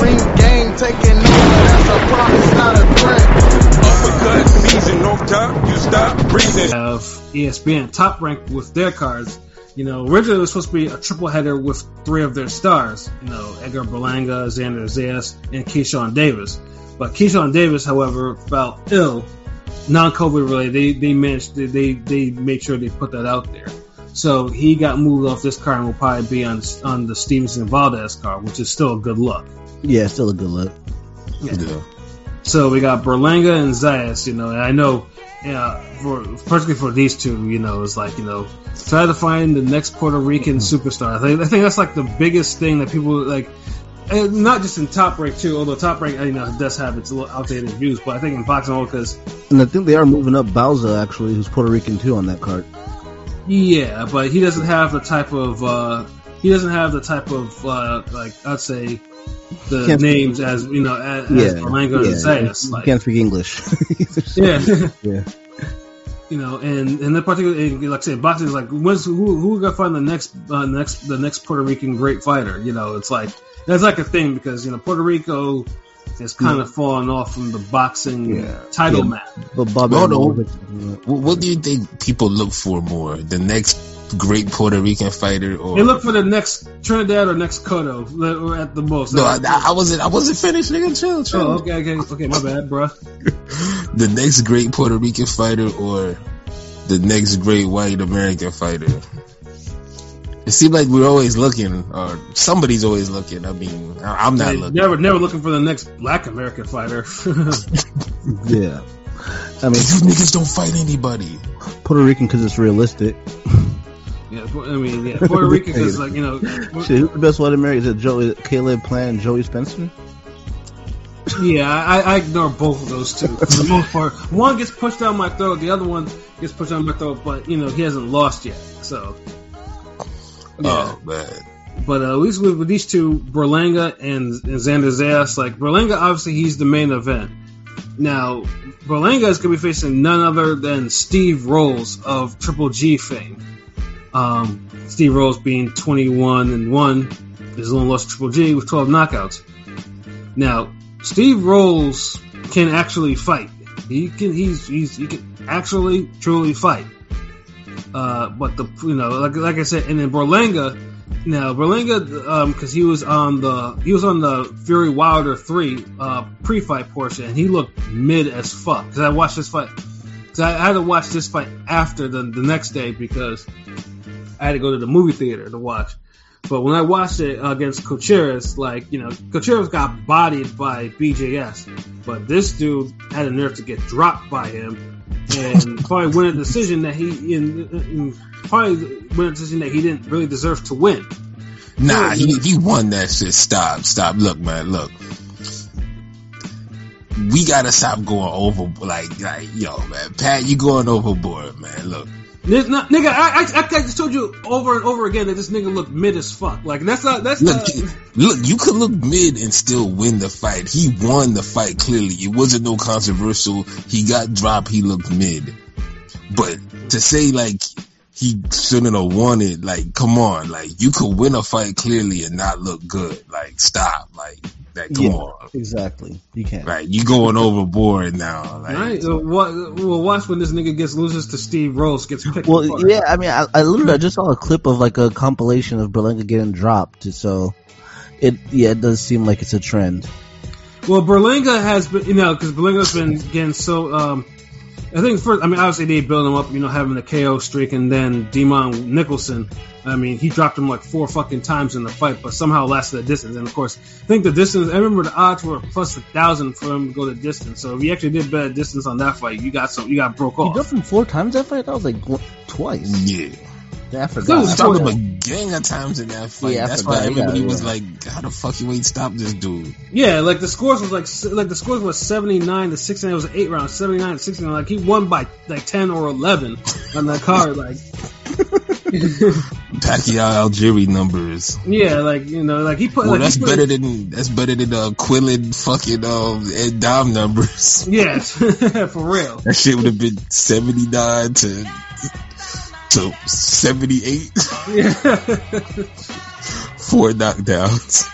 Ring game taking over, that's a promise, not a threat. Uppercut season, no top, you stop breathing. Have ESPN top ranked with their cards. You know, originally it was supposed to be a triple header with three of their stars. You know, Edgar Berlanga, Xander Zayas, and Keyshawn Davis. But Keyshawn Davis, however, fell ill, non-COVID related. They they managed they they, they made sure they put that out there. So he got moved off this card and will probably be on on the Stevenson Valdez card, which is still a good look. Yeah, still a good look. Yeah. Yeah. So we got Berlanga and Zayas, you know, and I know, yeah, for particularly for these two, you know, it's like you know, try to find the next Puerto Rican superstar. I think, I think that's like the biggest thing that people like. And not just in top rank too, although top rank, you know, does have its little outdated views, but I think in boxing all because And I think they are moving up Bauza actually, who's Puerto Rican too on that card. Yeah, but he doesn't have the type of uh, he doesn't have the type of uh, like I'd say the Can't- names as you know as, Yeah, as Berlanga and yeah. Zayas. You Like, can't speak English. yeah, yeah. you know, and and the particular and like I said, boxing is like when's who who gonna find the next uh, next the next Puerto Rican great fighter? You know, it's like that's like a thing because you know Puerto Rico has kind of fallen off from the boxing Yeah. title Yeah. map. But Bob Well, no. What, what do you think people look for more? The next great Puerto Rican fighter, or They look for the next Trinidad or next Cotto or at the most. no? I, I wasn't. I wasn't finished, nigga. Chill, oh, chill. Oh, okay, okay, okay. My bad, bruh. The next great Puerto Rican fighter, or the next great white American fighter. It seems like we're always looking, or somebody's always looking. I mean, I- I'm not They looking. Never, never looking for the next Black American fighter. Yeah. I mean, These niggas don't fight anybody. Puerto Rican because it's realistic. yeah, I mean, yeah, Puerto Rican is like you know, Shit, who's the best white American? Is it Joey, Caleb Plant and Joey Spencer? yeah, I, I ignore both of those two for the most part. One gets pushed down my throat, the other one gets pushed down my throat, but you know he hasn't lost yet. So, yeah. Oh man. But uh, at least with, with these two, Berlanga and, and Xander Zayas, like Berlanga, obviously he's the main event. Now, Berlanga is going to be facing none other than Steve Rolls of Triple G fame. Um, Steve Rolls being 21 and 1, his only loss Triple G with 12 knockouts. Now, Steve Rolls can actually fight. He can, he's, he's, he can actually, truly fight. Uh, but the, you know, like, like I said, and then Berlanga, now Berlanga, um, because he was on the he was on the Fury Wilder three uh, pre-fight portion, and he looked mid as fuck. Because I watched this fight, because I, I had to watch this fight after the the next day because I had to go to the movie theater to watch. But when I watched it against Coceres, like you know, Coceres got bodied by BJS, but this dude had a nerve to get dropped by him, and probably win a decision that he in, in probably win a decision that he didn't really deserve to win. Nah, he he won that shit. Stop, stop. Look, man, look. We gotta stop going over like like yo, man. Pat, you going overboard, man. Look. Not, nigga, I, I, I just told you over and over again that this nigga looked mid as fuck. Like that's not that's Look, not. look, you could look mid and still win the fight. He won the fight clearly. It wasn't no controversial. He got dropped. He looked mid. But to say like he shouldn't have won it, like come on, like you could win a fight clearly and not look good. Like stop, like that. Come Yeah. on, Exactly. You can't. right? You going overboard now. Like, Right? Uh, what, well, watch when this nigga gets loses to Steve Rose, gets picked Well, apart. yeah, I mean, I, I literally I just saw a clip of like a compilation of Berlanga getting dropped, so it yeah, it does seem like it's a trend. Well, Berlanga has been, you know, because Berlanga's been getting so. Um, I think first, I mean, obviously they build him up, you know, having the KO streak, and then Demond Nicholson. I mean, he dropped him like four fucking times in the fight, but somehow lasted the distance. And of course, I think the distance. I remember the odds were plus a thousand for him to go the distance. So if he actually did better distance on that fight, you got some, you got broke off. He off. dropped him four times that fight. That was like twice. yeah. Yeah, I Dude, forgot. He it's dropped him a gang of times in that fight. Yeah, That's why everybody Yeah, was yeah. like, "How the fuck you ain't stop this dude?" Yeah, like the scores was like like the scores was seventy nine to sixty nine. It was an eight round, seventy nine to sixty nine. Like he won by like ten or eleven on that card. Like Pacquiao Algieri numbers. yeah, like you know, like he put. Well, like, that's put, better than that's better than uh, Quillin fucking um, Ed Dom numbers. Yes, for real. That shit would have been seventy nine to to seventy eight. Four knockdowns.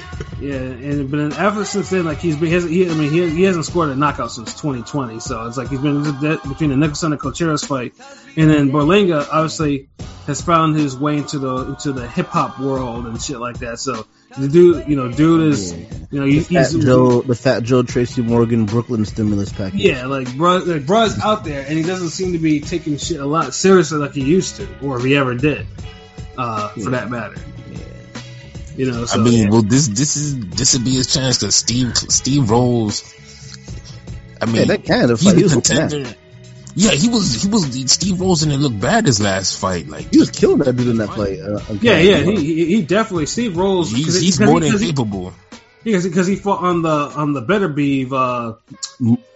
Yeah, and but then ever since then, like he's been, he hasn't, he, I mean, he, he hasn't scored a knockout since 2020. So it's like he's been between the Nicholson and Coceres fight, and then Berlanga obviously has found his way into the into the hip hop world and shit like that. So the dude, you know, dude is, you know, he, Fat he's Joe, the Fat Joe Tracy Morgan Brooklyn stimulus package. yeah, like bro, like bro's out there, and he doesn't seem to be taking shit a lot seriously like he used to, or if he ever did, uh, for that matter. You know, so I mean, well, this this is this would be his chance because Steve Steve Rolls. I mean, Yeah, that kind of he's fight. He a was, looking at- contender. Yeah, he was he was Steve Rolls didn't look bad his last fight. Like he was killing that dude in that fight. Uh, yeah, yeah, he, he he definitely Steve Rolls. he's, he's more than capable. Because because he fought on the on the better beef. Uh,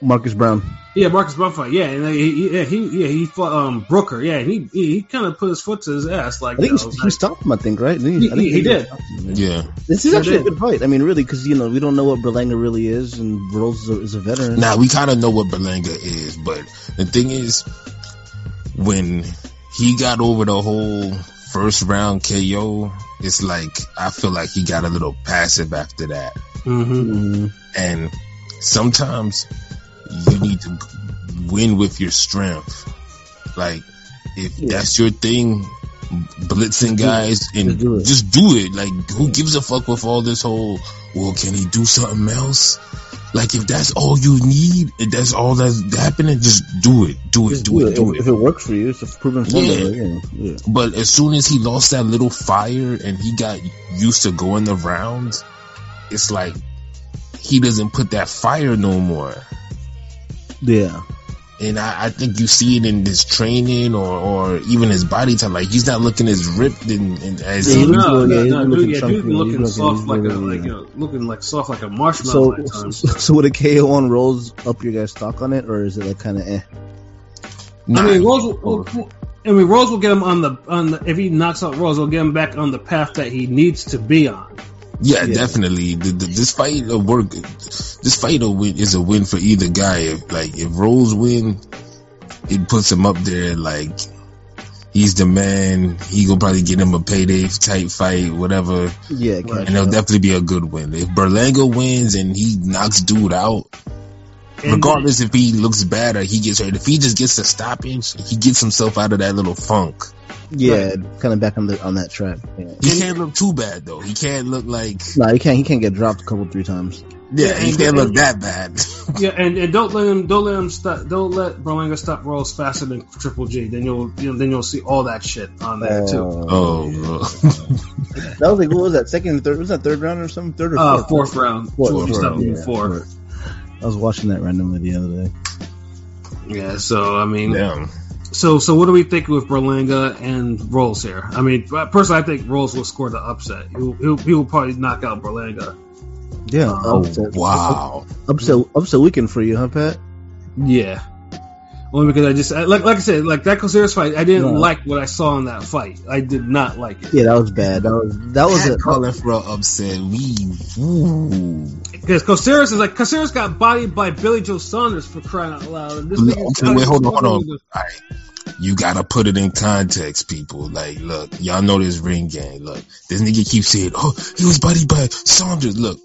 Marcus Brown. yeah, Marcus Brown fight. Yeah, and he, he yeah he yeah he fought um Brooker. Yeah, and he he, he kind of put his foot to his ass like I think you he, know, he like- stopped him. I think right. Didn't He- I think he- he did. Yeah. This is actually a good fight. I mean, really, because you know we don't know what Berlanga really is, and Rolls is a, is a veteran. Now we kind of know what Berlanga is, but the thing is, when he got over the whole first round KO, it's like I feel like he got a little passive after that. Mhm. Mhm. And sometimes you need to win with your strength. Like if Yeah. that's your thing, blitzing guys and Just do it. just do it. Like who gives a fuck with all this whole? Well, can he do something else? Like if that's all you need, if that's all that's happening, just do it, do it, Just do it, do If, it. if it works for you, it's a proven formula. Yeah. Yeah. But as soon as he lost that little fire and he got used to going the rounds, it's like he doesn't put that fire no more. yeah. And I, I think you see it in his training or, or even his body type. Like he's not looking as ripped and, and as Yeah, he looks no, good, yeah, no, he's no, looking dude, yeah, chunky, dude, looking looking- soft he's like a looking- like a looking like soft like a marshmallow So, at so, so would a KO on Rolls up your guys' stock on it, or is it like kind of eh? I mean, rolls. Will, will- I mean, Rose will get him on the on the if he knocks out Rose, will get him back on the path that he needs to be on. Yeah, Yeah. definitely. The, the, this fight will work. This fight will win, is a win for either guy. If like if Rose win, it puts him up there. Like he's the man. He gonna probably get him a payday type fight, whatever, Yeah, and it'll definitely be a good win. If Berlanga wins and he knocks dude out, And- regardless if he looks bad or he gets hurt, if he just gets a stoppage, he gets himself out of that little funk. yeah, kind of back on the on that track. Yeah. He can't look too bad though. He can't look like No, he can't. He can't get dropped a couple three times. yeah. Yeah, He can't look that bad. Yeah, and, and don't let him don't let him stop don't let Berlanga stop rolls faster than Triple G. Then you'll you know, then you'll see all that shit on there too. Oh, bro. that was like what was that second, third? Was that third round or something? Third or Uh, fourth? fourth round. Fourth, Triple G fourth, stopped yeah, before. fourth. I was watching that randomly the other day. Yeah, so I mean, Damn. so so what do we think with Berlanga and Rolls here? I mean, personally, I think Rolls will score the upset. He'll, he'll, he will probably knock out Berlanga. Yeah, Oh, upset, wow. upset, upset weekend for you, huh, Pat? Yeah. Only because I just I, like like I said like that Coceres fight I didn't No. like what I saw in that fight I did not like it Yeah, that was bad. That was that was Pat a calling for an upset. We because Coceres is like Coceres got bodied by Billy Joe Saunders for crying out loud and this Look, nigga's okay, wait, hold on, hold on. All right. You gotta put it in context, people. Like, look, y'all know this ring game. Look, this nigga keeps saying, "Oh, he was buddied by Saunders." Look,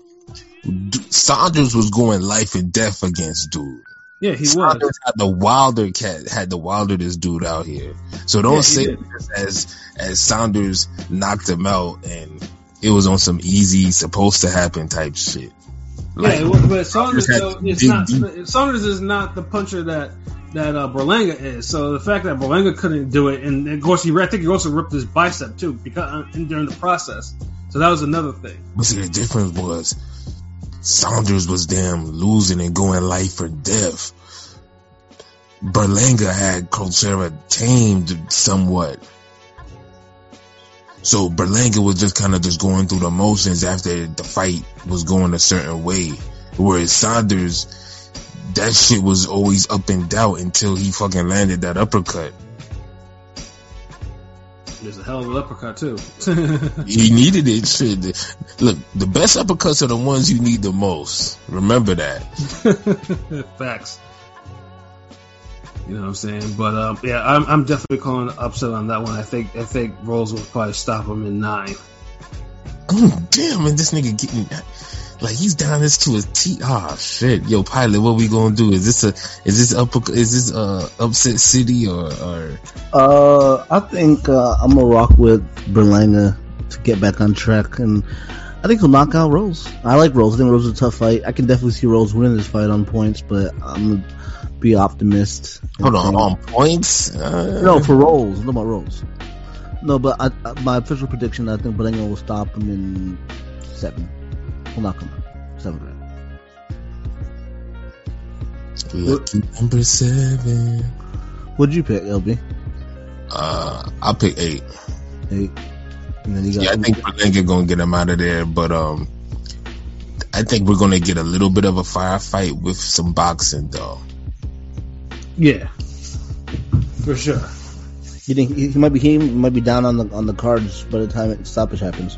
D- Saunders was going life and death against dude. Yeah he was. Saunders had the wilder cat, had the wilder this dude out here. So don't Yeah, say this as as Saunders knocked him out and it was on some easy, supposed to happen type shit. yeah was, but Saunders though, is big, not deep- Saunders is not the puncher that that uh, Berlanga is. So the fact that Berlanga couldn't do it and of course he I think he also ripped his bicep too because uh, during the process. So that was another thing. But see, the difference was Saunders was damn losing and going life or death. Berlanga had Colchera tamed somewhat. So Berlanga was just kind of just going through the motions after the fight was going a certain way. Whereas Saunders, that shit was always up and down until he fucking landed that uppercut. There's a hell of an uppercut too He needed it. Shit. Look, the best uppercuts are the ones you need the most. Remember that. Facts. You know what I'm saying? But um, yeah, I'm, I'm definitely calling upset on that one. I think I think Rolls will probably stop him in nine. oh, damn, and this nigga getting like he's down this to his teeth. Ah, shit, yo, pilot, what we gonna do? Is this a is this up is this uh upset city or or Uh, I think uh, I'm gonna rock with Berlanga to get back on track, and I think he'll knock out Rose. I like Rose. I think Rose is a tough fight. I can definitely see Rose winning this fight on points, but I'm gonna be optimist. hold on on points? Uh, No, for Rose. No about Rose. No, but I, I, my official prediction, I think Berlanga will stop him in seven. He'll knock him out. Seven round. lucky number seven. What'd you pick, LB? Uh, I'll pick eight. Eight. And then you got Yeah, I think Berlanga gonna get him out of there, but um, I think we're gonna get a little bit of a firefight with some boxing though. Yeah, for sure. you think he, he might be he might be down on the on the cards by the time it stoppage happens.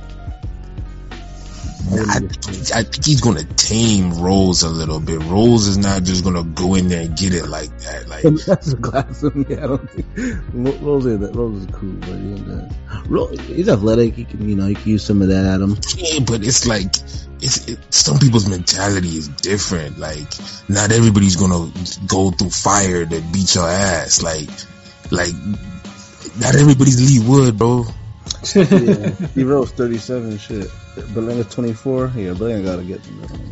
I, think- I think he's gonna tame Rose a little bit. Rose is not just gonna go in there and get it like that. Like That's a glass of me. I don't think Rose is Rose is cool, but he ain't that. Ro- he's athletic. He can you know he can use some of that at him. Yeah, but it's like it's it, some people's mentality is different. Like not everybody's gonna go through fire to beat your ass. Like like not everybody's Leigh Wood, bro. Yeah, he rose thirty seven. Shit, Berlanga's twenty four. Yeah, Berlinga gotta get.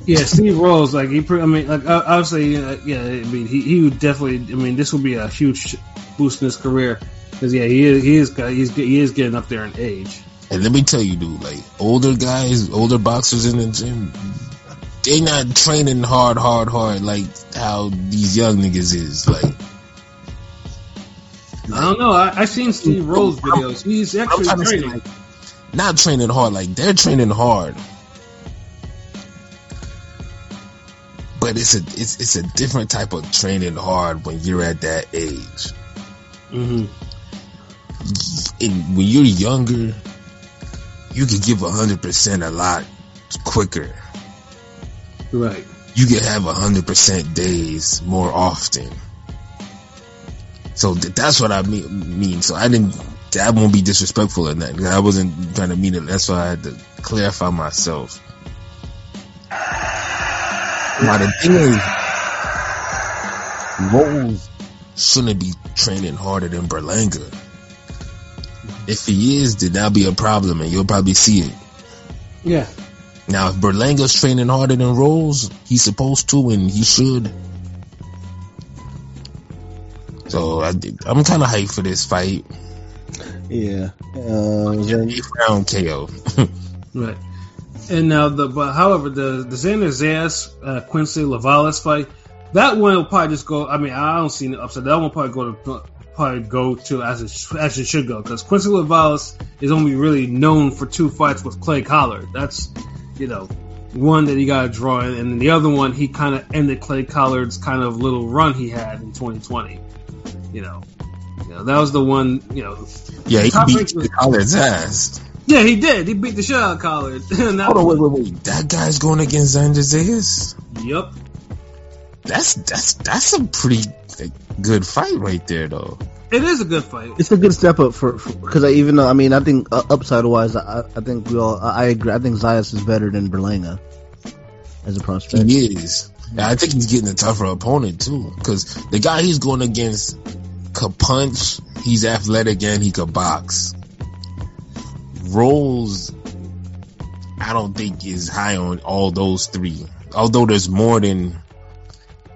Yeah, Steve Rose, like he, pre- I mean, like obviously, uh, yeah, I mean, he, he would definitely, I mean, this will be a huge boost in his career because yeah, he is, he is, he's, he is getting up there in age. And let me tell you, dude, like older guys, older boxers in the gym, they not training hard, hard, hard like how these young niggas is. Like I don't know. I, I seen Steve Rose videos. He's actually training. like, not training hard, like they're training hard. But it's a it's it's a different type of training hard when you're at that age. hmm And when you're younger, you can give hundred percent a lot quicker. Right. You can have hundred percent days more often. So th- that's what I mean. mean. So I didn't. That won't be disrespectful or nothing. I wasn't trying to mean it. That's why I had to clarify myself. Now the thing is, Rose shouldn't be training harder than Berlanga. If he is, then that'll be a problem, and you'll probably see it. Yeah. Now, if Berlanga's training harder than Rose, he's supposed to, and he should. So I, I'm kind of hyped for this fight. Yeah. Uh, then- round KO. Right. And now the but however the the Xander Zayas uh, Quincy LaVallais fight that one will probably just go. I mean I don't see the upside. That one will probably go to probably go to as it as it should go because Quincy LaVallais is only really known for two fights with Clay Collard. That's you know one that he got to draw in, and then the other one he kind of ended Clay Collard's kind of little run he had in 2020. You know. You know, that was the one, you know. yeah, he beat rank was- Collard's ass. Yeah, he did. He beat the shit out of Collard. That Hold on, wait, wait, wait. That guy's going against Xander Zayas? Yep. That's that's that's a pretty like, good fight right there, though. It is a good fight. it's a good step up for because I even though I mean I think uh, upside wise I, I think we all I, I agree I think Zayas is better than Berlanga as a prospect. He is. And I think he's getting a tougher opponent too, because the guy he's going against could punch. He's athletic and he could box. Rolls, I don't think is high on all those three. Although there's more than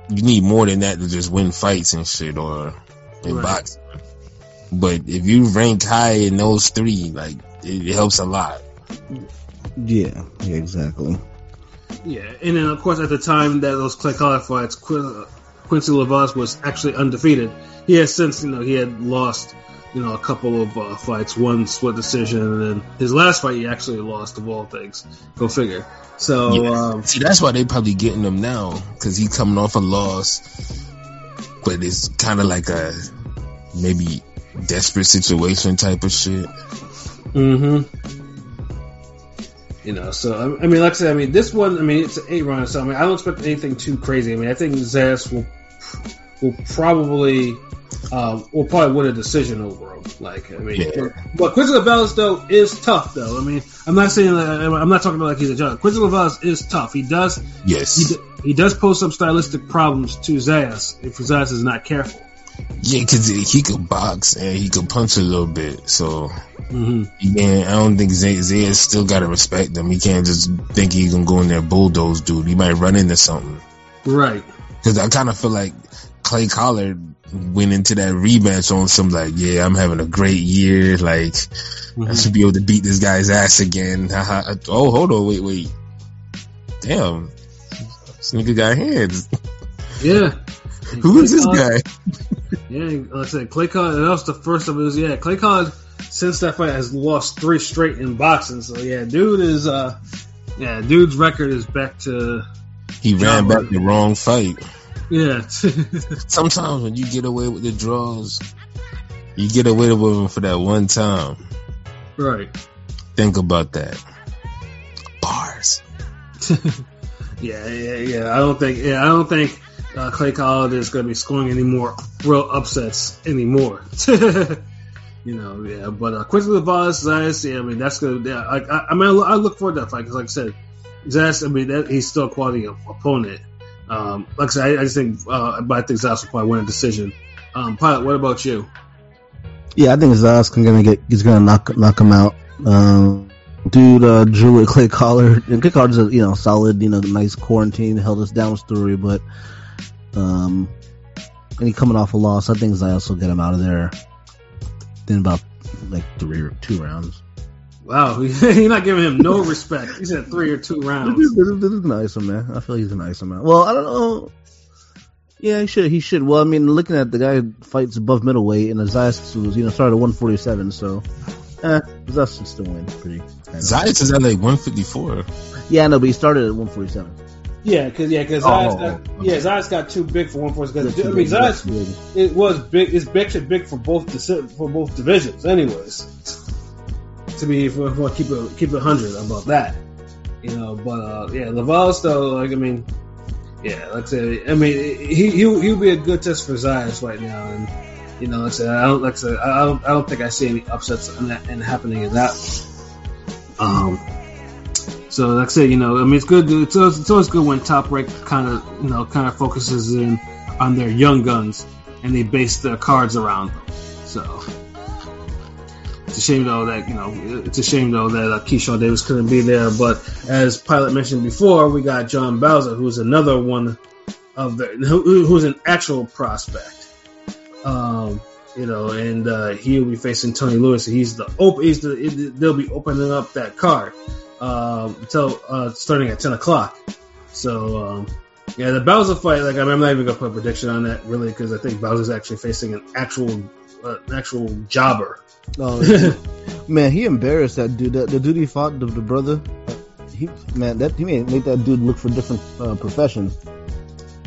you need more than that to just win fights and shit or in Right. boxing. But if you rank high in those three, like it, it helps a lot. Yeah, yeah, exactly. Yeah, and then of course at the time that those Clay Collard fights, Qu- Quincy LaVallais was actually undefeated. He has since, you know, he had lost, you know, a couple of uh, fights, one split decision, and then his last fight he actually lost of all things. Go figure. So Yeah. um, See, that's why they probably getting him now because he's coming off a loss, but it's kind of like a maybe desperate situation type of shit. Mm-hmm. You know, so I I mean, like I said, I mean, this one, I mean, it's an eight round, so I mean, I don't expect anything too crazy. I mean, I think Zayas will will probably um, will probably win a decision over him. Like I mean, Yeah. but Quincy LaVallais though is tough though. I mean, I'm not saying that I'm not talking about like he's a judge. Quincy LaVallais is tough. He does he, Yes. d- he does pose some stylistic problems to Zayas if Zayas is not careful. Yeah, because he could box and he could punch a little bit. So, hmm yeah, I don't think Zay, Zay still got to respect him. He can't just think he can go in there bulldoze dude. He might run into something. Right. Because I kind of feel like Clay Collard went into that rematch on some like, yeah, I'm having a great year. Like, I should be able to beat this guy's ass again. Oh, hold on, wait, wait. Damn, this nigga got hands. Yeah. Who is this Clay Collard- guy? Yeah, like I said, Clay Collard, that was the first of his, yeah, Clay Collard, since that fight, has lost three straight in boxing. So, yeah, dude is, uh, yeah, dude's record is back to, He ran back the wrong fight. yeah. Sometimes when you get away with the draws, you get away with them for that one time. right. Think about that. Bars. Yeah, yeah, yeah. I don't think, yeah, I don't think uh, Clay Collard is going to be scoring any more real upsets anymore. you know, yeah. But uh, Quincy LaVallais, Zayas, yeah, I mean, that's good. Yeah, I, I, I mean, I look forward to that fight because, like I said, Zayas, I mean, that, he's still a quality opponent. Um, like I said, I, I just think, uh, but I think Zayas will probably win a decision. Um, Pilot, what about you? Yeah, I think Zaz can gonna get he's gonna knock knock him out. Um, dude, uh, Drew with Clay Collard. And Clay Collard's a you know solid, you know, nice quarantine held us down story, but um, and he coming off a loss. I think Zayas will get him out of there in about like three or two rounds. Wow, you're not giving him no respect. He said three or two This rounds. is, this is, this is nice, man. I feel he's a nice man. Well, I don't know. Yeah, he should. He should. Well, I mean, looking at the guy who fights above middleweight, and Zayas was, you know, started at 147, so eh, Zayas should still win. Pretty. kinda. Zayas is at like 154. Yeah, no, but he started at 147. Yeah, because yeah, because Oh, Zayas got oh. yeah, Zayas got too big for one force. Because That's I mean, Zayas it was big. It's actually big for both disi- for both divisions, anyways. To be if we want to keep it keep it hundred about that, you know. But uh, yeah, Laval's still like I mean, yeah, like I said, I mean, he he he'll be a good test for Zayas right now, and you know, like I said, I don't like I said, I don't I don't think I see any upsets in that and happening in that. Um. So, like I said, you know, I mean, it's good. It's always, it's always good when Top Rank kind of, you know, kind of focuses in on their young guns and they base their cards around them. So, a shame though that you know, it's a shame though that uh, Keyshawn Davis couldn't be there. But as Pilot mentioned before, we got John Bauza, who's another one of the who, who's an actual prospect. Um, you know, and uh, he'll be facing Tony Lewis. He's the open. He's the. They'll be opening up that card um, until uh, starting at ten o'clock. So um, yeah, the Bauza fight. Like I'm not even gonna put a prediction on that really because I think Bauza's actually facing an actual, uh, an actual jobber. Oh, man, he embarrassed that dude. That, the dude he fought, the, the brother. He man, that he made, made that dude look for different uh, professions.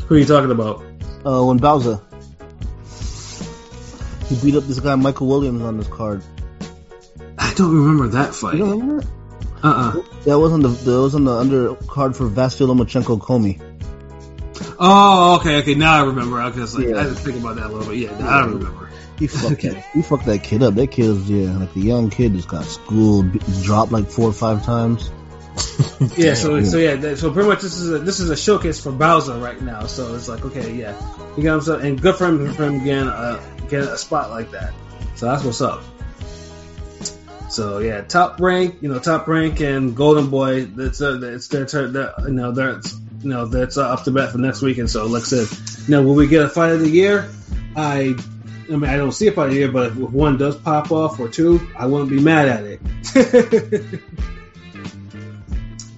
Who are you talking about? Uh, when Bauza, he beat up this guy Michael Williams on this card. I don't remember that fight. You don't remember? Uh uh That was on the that was on the undercard for Vasyl Lomachenko Commey. Oh, okay, okay. Now I remember. I was like, Yeah. I had to think about that a little bit. Yeah, now I remember. He fucked that. He fucked that kid up. That kid was yeah, like the young kid just got schooled, dropped like four or five times. Yeah, so so yeah, that, so pretty much this is a this is a showcase for Bauza right now. So it's like okay, yeah, he got himself and good for him for him again, uh, get a spot like that. So that's what's up. So yeah, top rank, you know, top rank and Golden Boy. That's uh, it's their turn. You know, they're you know that's uh, up to bat for next weekend. So like I said, know, will we get a fight of the year? I. I mean, I don't see a fight of the year, but if one does pop off or two, I wouldn't be mad at it.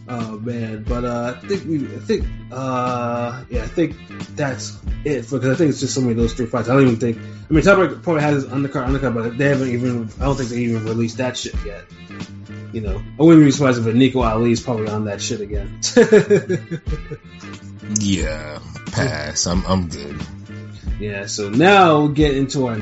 Oh man, but uh, I think we, I think, uh, yeah, I think that's it because I think it's just so many of those three fights. I don't even think. I mean, Top probably has his undercard, undercard, but they haven't even. I don't think they even released that shit yet. You know, I wouldn't be surprised if a Nico Ali is probably on that shit again. Yeah, pass. I'm I'm good. yeah. So now we'll get into our